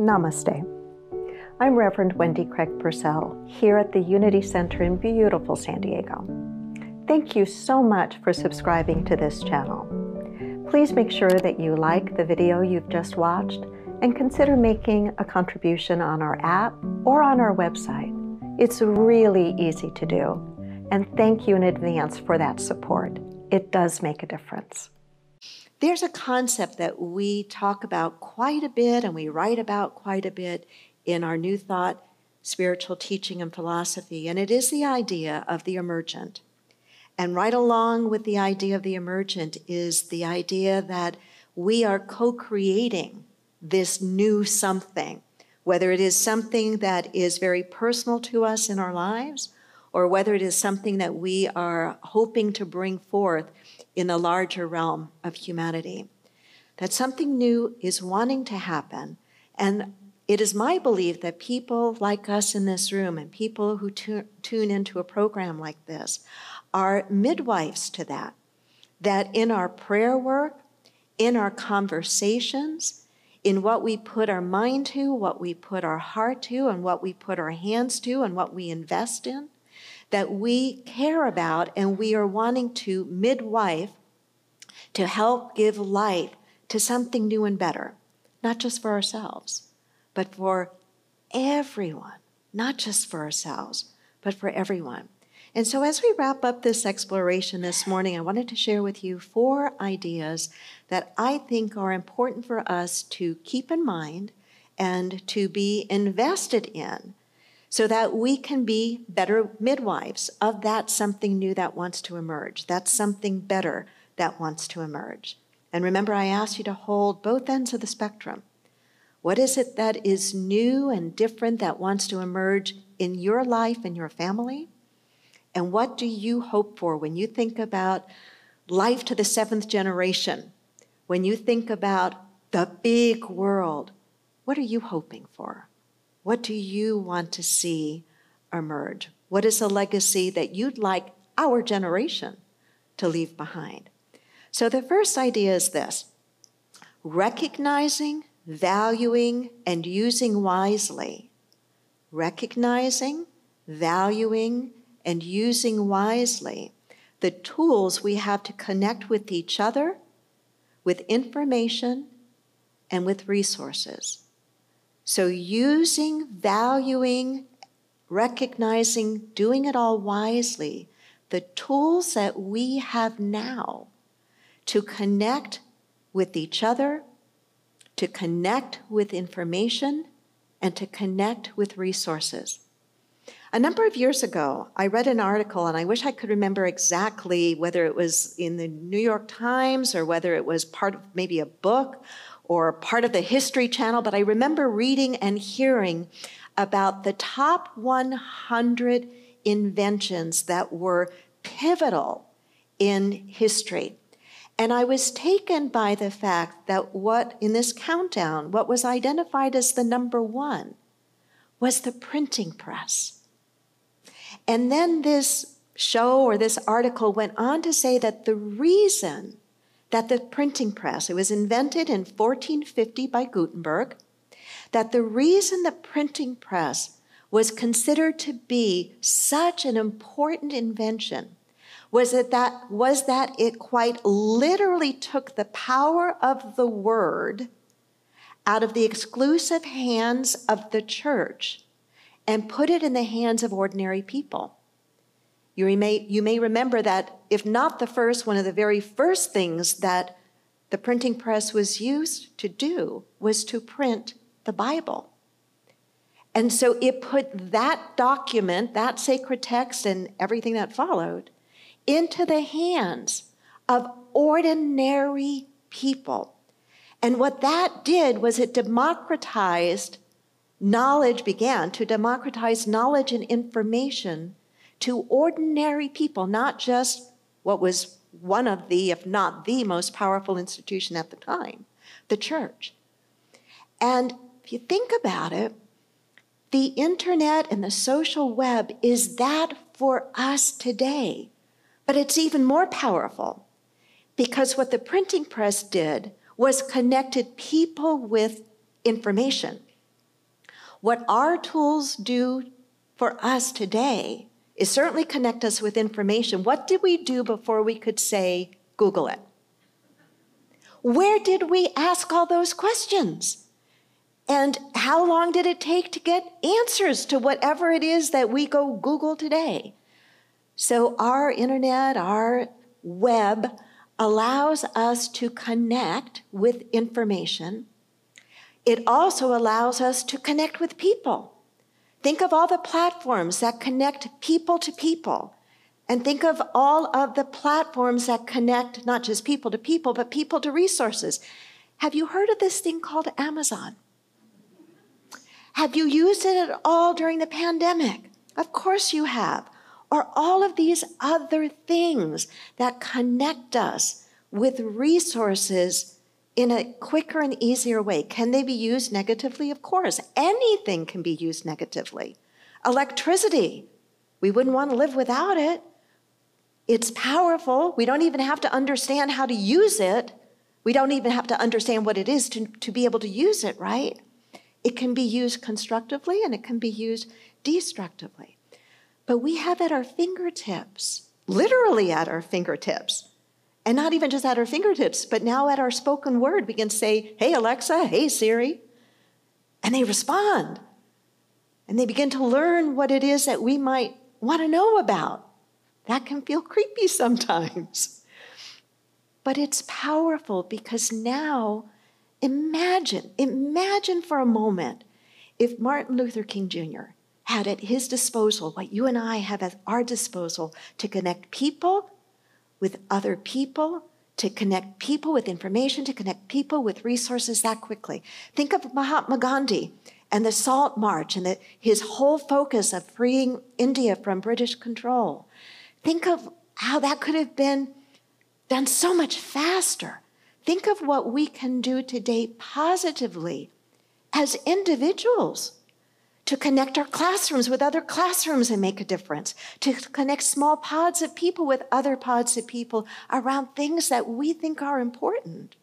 Namaste. I'm Reverend Wendy Craig Purcell here at the Unity Center in beautiful San Diego. Thank you so much for subscribing to this channel. Please make sure that you like the video you've just watched and consider making a contribution on our app or on our website. It's really easy to do. And thank you in advance for that support. It does make a difference. There's a concept that we talk about quite a bit and we write about quite a bit in our New Thought, Spiritual Teaching, and Philosophy, and it is the idea of the emergent. And right along with the idea of the emergent is the idea that we are co creating this new something, whether it is something that is very personal to us in our lives, or whether it is something that we are hoping to bring forth in the larger realm of humanity. That something new is wanting to happen. And it is my belief that people like us in this room and people who tu- tune into a program like this are midwives to that. That in our prayer work, in our conversations, in what we put our mind to, what we put our heart to, and what we put our hands to, and what we invest in, that we care about and we are wanting to midwife to help give life to something new and better, not just for ourselves, but for everyone, not just for ourselves, but for everyone. And so, as we wrap up this exploration this morning, I wanted to share with you four ideas that I think are important for us to keep in mind and to be invested in so that we can be better midwives of that something new that wants to emerge, that something better that wants to emerge. And remember, I asked you to hold both ends of the spectrum. What is it that is new and different that wants to emerge in your life and your family? And what do you hope for when you think about life to the seventh generation? When you think about the big world, what are you hoping for? What do you want to see emerge? What is a legacy that you'd like our generation to leave behind? So, the first idea is this recognizing, valuing, and using wisely. Recognizing, valuing, and using wisely the tools we have to connect with each other, with information, and with resources. So, using, valuing, recognizing, doing it all wisely, the tools that we have now to connect with each other, to connect with information, and to connect with resources. A number of years ago, I read an article, and I wish I could remember exactly whether it was in the New York Times or whether it was part of maybe a book or part of the History Channel, but I remember reading and hearing about the top 100 inventions that were pivotal in history. And I was taken by the fact that what, in this countdown, what was identified as the number one was the printing press. And then this show or this article went on to say that the reason that the printing press, it was invented in 1450 by Gutenberg, that the reason the printing press was considered to be such an important invention was that, that was that it quite literally took the power of the word out of the exclusive hands of the church and put it in the hands of ordinary people. You may, you may remember that, if not the first, one of the very first things that the printing press was used to do was to print the Bible. And so it put that document, that sacred text, and everything that followed into the hands of ordinary people. And what that did was it democratized knowledge, began to democratize knowledge and information to ordinary people, not just what was one of the, if not the most powerful institution at the time, the church. And if you think about it, the internet and the social web is that for us today. But it's even more powerful because what the printing press did was connected people with information. What our tools do for us today is certainly connect us with information. What did we do before we could say, Google it? Where did we ask all those questions? And how long did it take to get answers to whatever it is that we go Google today? So, our internet, our web allows us to connect with information. It also allows us to connect with people. Think of all the platforms that connect people to people. And think of all of the platforms that connect not just people to people, but people to resources. Have you heard of this thing called Amazon? Have you used it at all during the pandemic? Of course you have. Or all of these other things that connect us with resources in a quicker and easier way. Can they be used negatively? Of course. Anything can be used negatively. Electricity, we wouldn't want to live without it. It's powerful. We don't even have to understand how to use it. We don't even have to understand what it is to, to be able to use it, right? It can be used constructively and it can be used destructively. But we have at our fingertips, literally at our fingertips, and not even just at our fingertips, but now at our spoken word, we can say, Hey, Alexa, hey, Siri. And they respond. And they begin to learn what it is that we might want to know about. That can feel creepy sometimes. But it's powerful because now, imagine, imagine for a moment if Martin Luther King Jr. had at his disposal what you and I have at our disposal to connect people with other people, to connect people with information, to connect people with resources that quickly. Think of Mahatma Gandhi and the Salt March and the, his whole focus of freeing India from British control. Think of how that could have been done so much faster. Think of what we can do today positively as individuals to connect our classrooms with other classrooms and make a difference, to connect small pods of people with other pods of people around things that we think are important.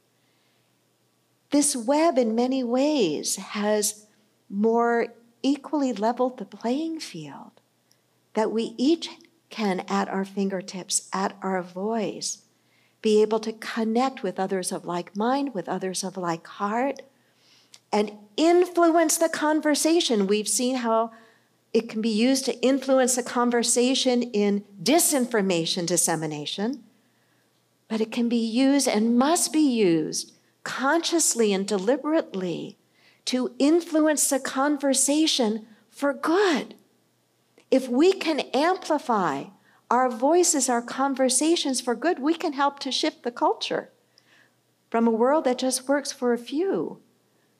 This web, in many ways, has more equally leveled the playing field, that we each can, at our fingertips, at our voice, be able to connect with others of like mind, with others of like heart and influence the conversation. We've seen how it can be used to influence the conversation in disinformation dissemination, but it can be used and must be used consciously and deliberately to influence the conversation for good. If we can amplify our voices, our conversations for good, we can help to shift the culture from a world that just works for a few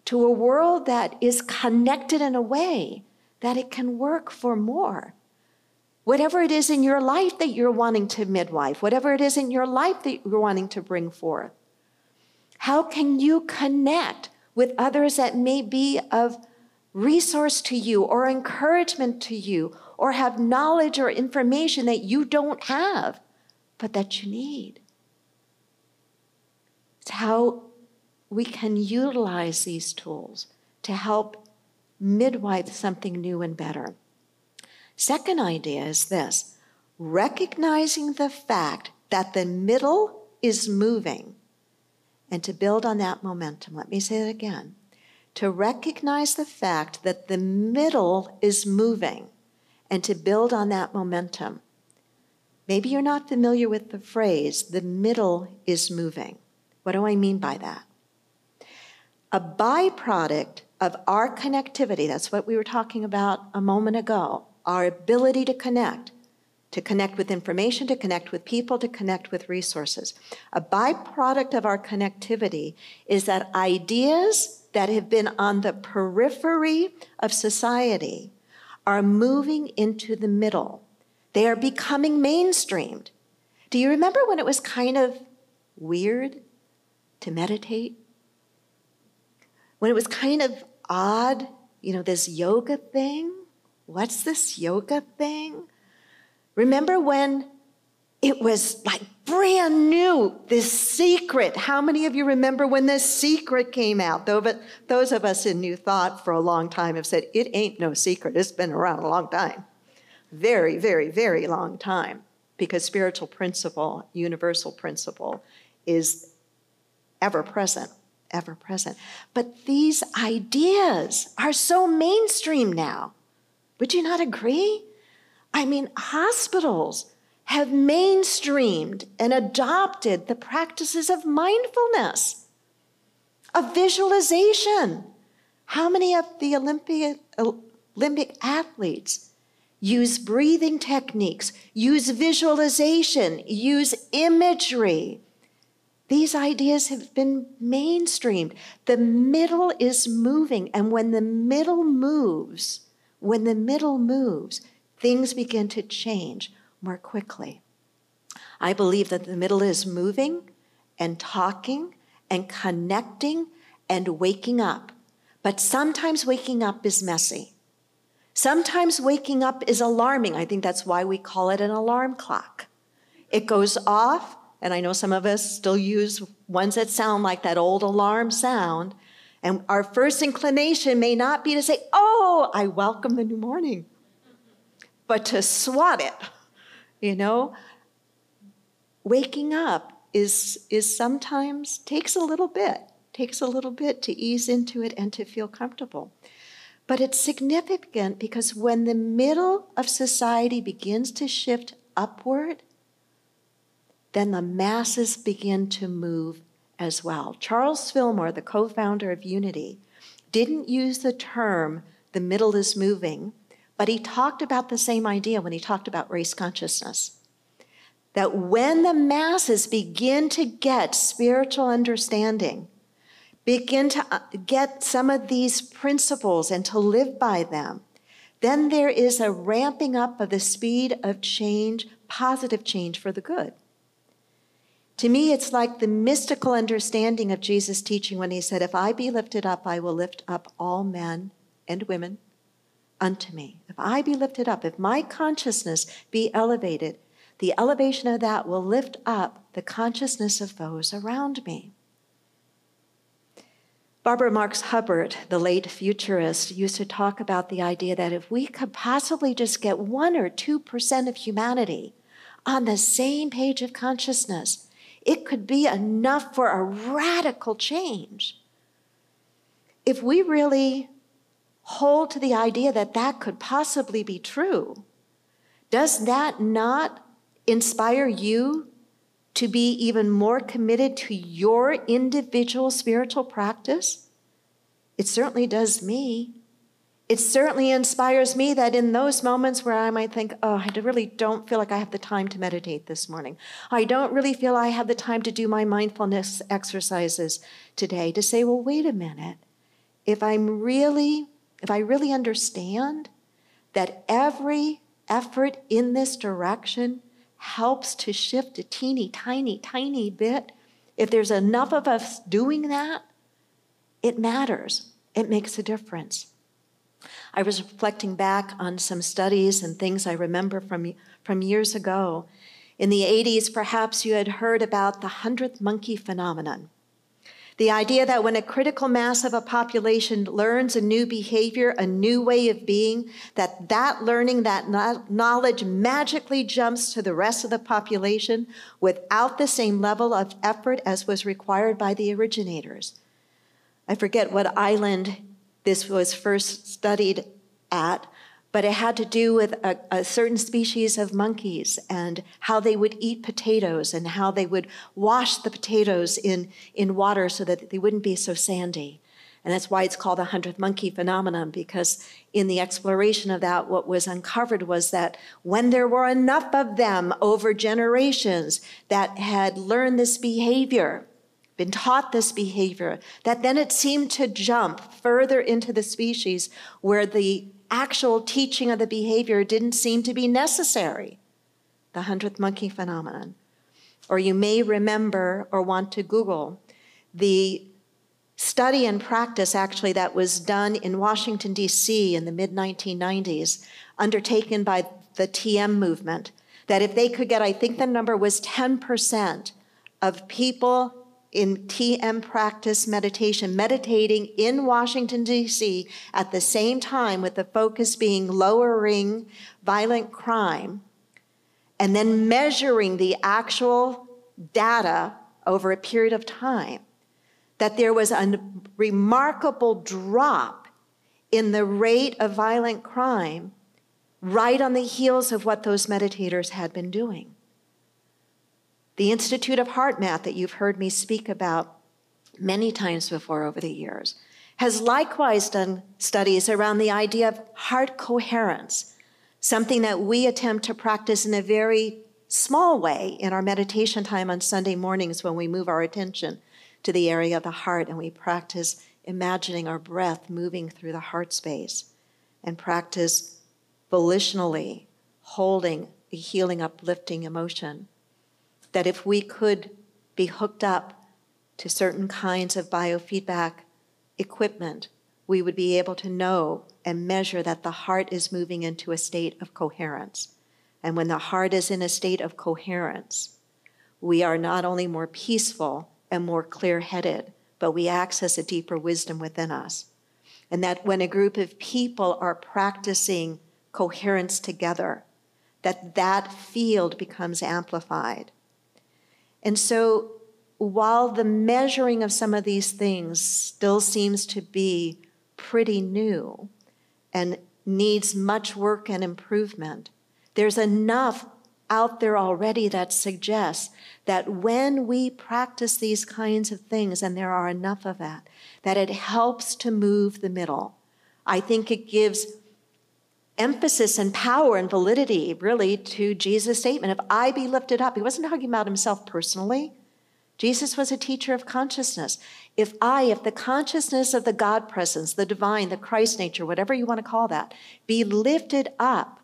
to a world that is connected in a way that it can work for more. Whatever it is in your life that you're wanting to midwife, whatever it is in your life that you're wanting to bring forth, how can you connect with others that may be of resource to you or encouragement to you or have knowledge or information that you don't have, but that you need? It's how we can utilize these tools to help midwife something new and better. Second idea is this recognizing the fact that the middle is moving and to build on that momentum. Let me say it again. To recognize the fact that the middle is moving and to build on that momentum. Maybe you're not familiar with the phrase, the middle is moving. What do I mean by that? A byproduct of our connectivity, that's what we were talking about a moment ago, our ability to connect, to connect with information, to connect with people, to connect with resources. A byproduct of our connectivity is that ideas that have been on the periphery of society are moving into the middle. They are becoming mainstreamed. Do you remember when it was kind of weird to meditate? When it was kind of odd, you know, this yoga thing. What's this yoga thing? Remember when it was like brand new, this secret. How many of you remember when this secret came out? Those of us in New Thought for a long time have said, it ain't no secret. It's been around a long time. Very, very, very long time. Because spiritual principle, universal principle, is ever present, ever present. But these ideas are so mainstream now. Would you not agree? I mean, hospitals, have mainstreamed and adopted the practices of mindfulness, of visualization. How many of the Olympic, Olympic athletes use breathing techniques, use visualization, use imagery? These ideas have been mainstreamed. The middle is moving, and when the middle moves, when the middle moves, things begin to change more quickly. I believe that the middle is moving and talking and connecting and waking up. But sometimes waking up is messy. Sometimes waking up is alarming. I think that's why we call it an alarm clock. It goes off, and I know some of us still use ones that sound like that old alarm sound. And our first inclination may not be to say, Oh, I welcome the new morning, but to swat it you know? Waking up is, is sometimes takes a little bit, takes a little bit to ease into it and to feel comfortable. But it's significant because when the middle of society begins to shift upward, then the masses begin to move as well. Charles Fillmore, the co founder of Unity, didn't use the term the middle is moving but he talked about the same idea when he talked about race consciousness. That when the masses begin to get spiritual understanding, begin to uh, get some of these principles and to live by them, then there is a ramping up of the speed of change, positive change for the good. To me, it's like the mystical understanding of Jesus' teaching when he said, If I be lifted up, I will lift up all men and women unto me. If I be lifted up, if my consciousness be elevated, the elevation of that will lift up the consciousness of those around me. Barbara Marx Hubbard, the late futurist, used to talk about the idea that if we could possibly just get 1 or 2% of humanity on the same page of consciousness, it could be enough for a radical change. If we really hold to the idea that that could possibly be true, does that not inspire you to be even more committed to your individual spiritual practice? It certainly does me. It certainly inspires me that in those moments where I might think, oh, I really don't feel like I have the time to meditate this morning. I don't really feel I have the time to do my mindfulness exercises today, to say, well, wait a minute. If I'm really if I really understand that every effort in this direction helps to shift a teeny, tiny, tiny bit, if there's enough of us doing that, it matters. It makes a difference. I was reflecting back on some studies and things I remember from, from years ago. In the 80s, perhaps you had heard about the hundredth monkey phenomenon. The idea that when a critical mass of a population learns a new behavior, a new way of being, that that learning, that knowledge magically jumps to the rest of the population without the same level of effort as was required by the originators. I forget what island this was first studied at, but it had to do with a, a, certain species of monkeys and how they would eat potatoes and how they would wash the potatoes in, in water so that they wouldn't be so sandy. And that's why it's called the hundredth monkey phenomenon, because in the exploration of that, what was uncovered was that when there were enough of them over generations that had learned this behavior, been taught this behavior, that then it seemed to jump further into the species where the actual teaching of the behavior didn't seem to be necessary. The hundredth monkey phenomenon. Or you may remember or want to Google the study and practice actually that was done in Washington, D.C. in the mid 1990s, undertaken by the TM movement That if they could get, I think the number was 10% of people in TM practice meditation, meditating in Washington, D.C. at the same time, with the focus being lowering violent crime, and then measuring the actual data over a period of time, that there was a remarkable drop in the rate of violent crime right on the heels of what those meditators had been doing. The Institute of HeartMath, that you've heard me speak about many times before over the years, has likewise done studies around the idea of heart coherence, something that we attempt to practice in a very small way in our meditation time on Sunday mornings when we move our attention to the area of the heart and we practice imagining our breath moving through the heart space and practice volitionally holding a healing, uplifting emotion. That if we could be hooked up to certain kinds of biofeedback equipment, we would be able to know and measure that the heart is moving into a state of coherence. And when the heart is in a state of coherence, we are not only more peaceful and more clear headed, but we access a deeper wisdom within us. And that when a group of people are practicing coherence together, that that field becomes amplified. And so while the measuring of some of these things still seems to be pretty new and needs much work and improvement, there's enough out there already that suggests that when we practice these kinds of things, and there are enough of that, that it helps to move the middle. I think it gives emphasis and power and validity, really, to Jesus' statement if I be lifted up. He wasn't talking about himself personally. Jesus was a teacher of consciousness. If I, if the consciousness of the God presence, the divine, the Christ nature, whatever you want to call that, be lifted up,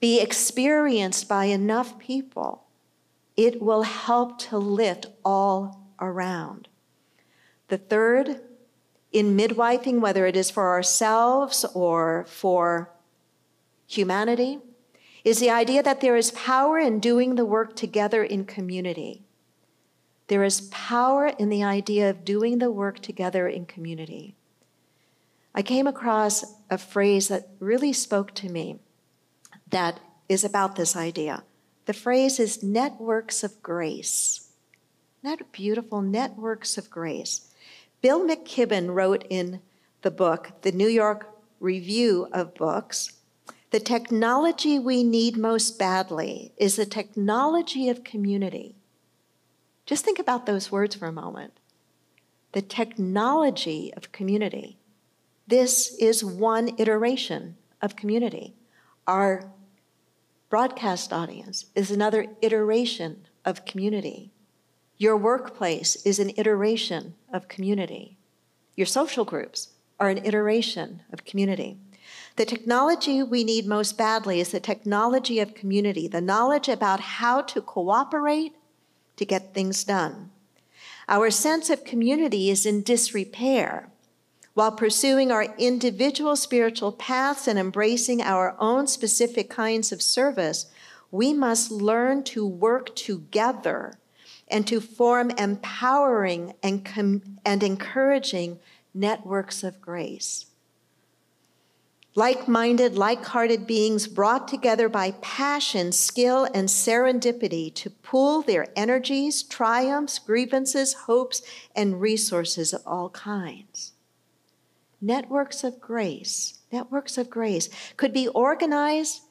be experienced by enough people, it will help to lift all around. The third, in midwifing, whether it is for ourselves or for humanity, is the idea that there is power in doing the work together in community. There is power in the idea of doing the work together in community. I came across a phrase that really spoke to me that is about this idea. The phrase is networks of grace. Not beautiful networks of grace. Bill McKibben wrote in the book, the New York Review of Books, the technology we need most badly is the technology of community. Just think about those words for a moment. The technology of community. This is one iteration of community. Our broadcast audience is another iteration of community. Your workplace is an iteration of community. Your social groups are an iteration of community. The technology we need most badly is the technology of community, the knowledge about how to cooperate to get things done. Our sense of community is in disrepair. While pursuing our individual spiritual paths and embracing our own specific kinds of service, we must learn to work together and to form empowering and, and encouraging networks of grace. Like minded, like hearted beings brought together by passion, skill, and serendipity to pool their energies, triumphs, grievances, hopes, and resources of all kinds. Networks of grace, networks of grace could be organized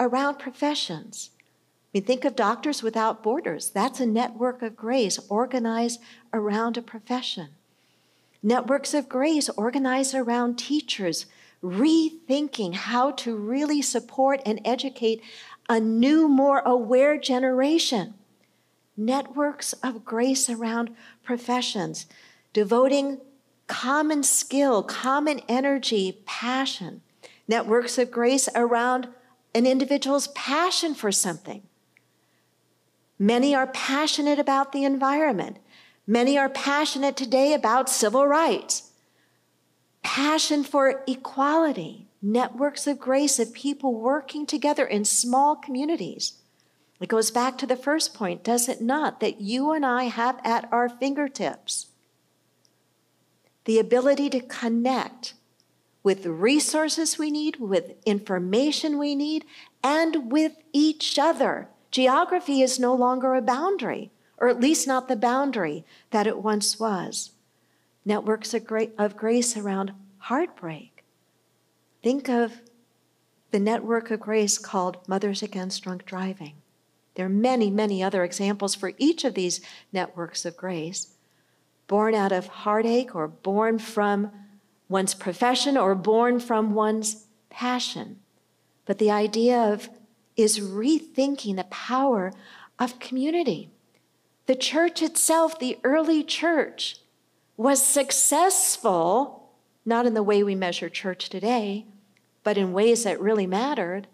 around professions. I mean, think of Doctors Without Borders. That's a network of grace organized around a profession. Networks of grace organized around teachers rethinking how to really support and educate a new, more aware generation. Networks of grace around professions, devoting common skill, common energy, passion. Networks of grace around an individual's passion for something. Many are passionate about the environment. Many are passionate today about civil rights passion for equality, networks of grace of people working together in small communities. It goes back to the first point, does it not? That you and I have at our fingertips the ability to connect with the resources we need, with information we need, and with each other. Geography is no longer a boundary, or at least not the boundary that it once was. Networks of, grace around heartbreak. Think of the network of grace called Mothers Against Drunk Driving. There are many, many other examples for each of these networks of grace, born out of heartache or born from one's profession or born from one's passion. But the idea of is rethinking the power of community. The church itself, the early church, was successful, not in the way we measure church today, but in ways that really mattered.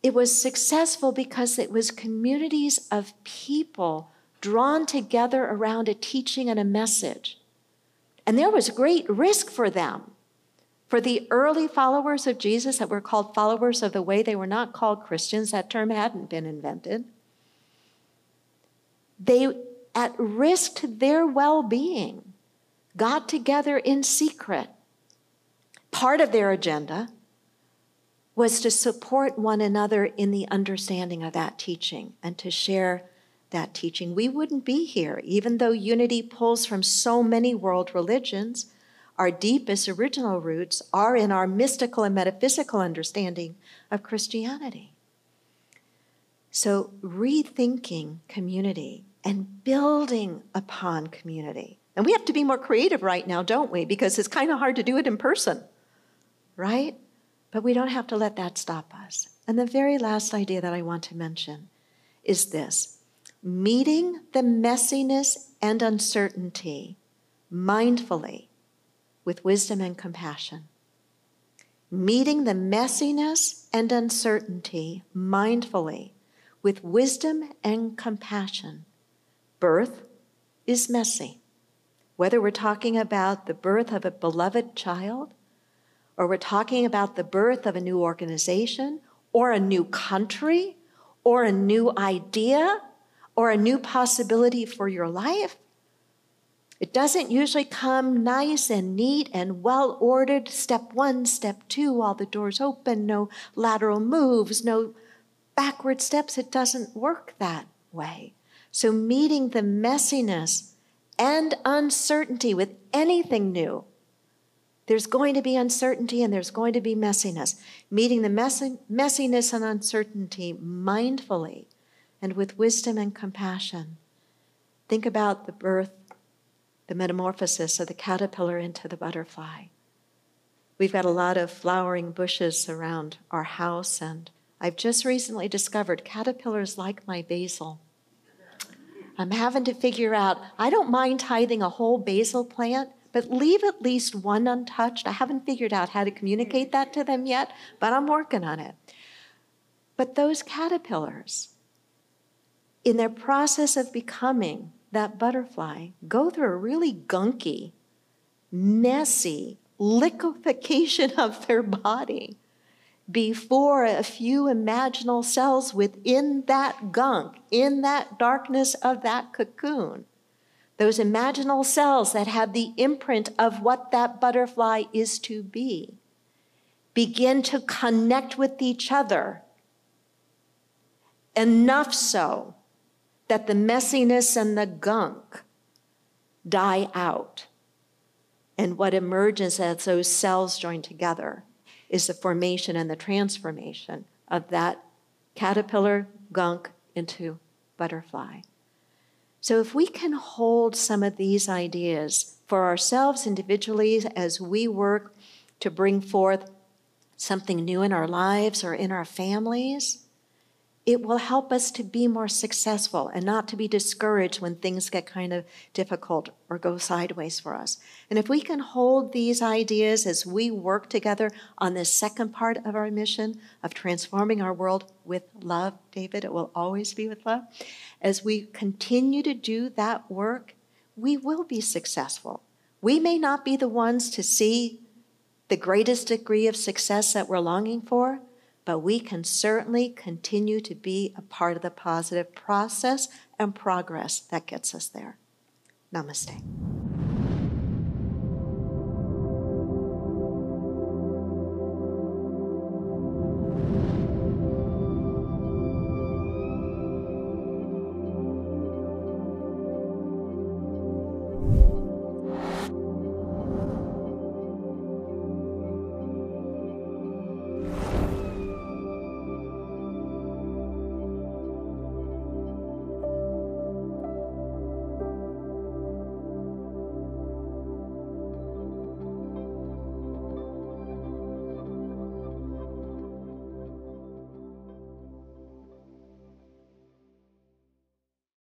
It was successful because it was communities of people drawn together around a teaching and a message. And there was great risk for them. For the early followers of Jesus that were called followers of the way, they were not called Christians, that term hadn't been invented. They, at risk to their well being, got together in secret. Part of their agenda was to support one another in the understanding of that teaching and to share that teaching. We wouldn't be here, even though unity pulls from so many world religions. Our deepest original roots are in our mystical and metaphysical understanding of Christianity. So, rethinking community and building upon community. And we have to be more creative right now, don't we? Because it's kind of hard to do it in person, right? But we don't have to let that stop us. And the very last idea that I want to mention is this meeting the messiness and uncertainty mindfully with wisdom and compassion. Meeting the messiness and uncertainty mindfully with wisdom and compassion. Birth is messy. Whether we're talking about the birth of a beloved child or we're talking about the birth of a new organization or a new country or a new idea or a new possibility for your life, it doesn't usually come nice and neat and well ordered. Step one, step two, all the doors open, no lateral moves, no backward steps. It doesn't work that way. So, meeting the messiness and uncertainty with anything new there's going to be uncertainty and there's going to be messiness. Meeting the mess- messiness and uncertainty mindfully and with wisdom and compassion. Think about the birth, the metamorphosis of the caterpillar into the butterfly. We've got a lot of flowering bushes around our house, and I've just recently discovered caterpillars like my basil. I'm having to figure out, I don't mind tithing a whole basil plant but leave at least one untouched. I haven't figured out how to communicate that to them yet, but I'm working on it. But those caterpillars, in their process of becoming that butterfly, go through a really gunky, messy liquefaction of their body before a few imaginal cells within that gunk, in that darkness of that cocoon, those imaginal cells that have the imprint of what that butterfly is to be, begin to connect with each other. Enough so that the messiness and the gunk die out. And what emerges as those cells join together is the formation and the transformation of that caterpillar gunk into butterfly. So, if we can hold some of these ideas for ourselves individually as we work to bring forth something new in our lives or in our families, it will help us to be more successful and not to be discouraged when things get kind of difficult or go sideways for us. And if we can hold these ideas as we work together on this second part of our mission of transforming our world with love, David, it will always be with love. As we continue to do that work, we will be successful. We may not be the ones to see the greatest degree of success that we're longing for, but we can certainly continue to be a part of the positive process and progress that gets us there. Namaste.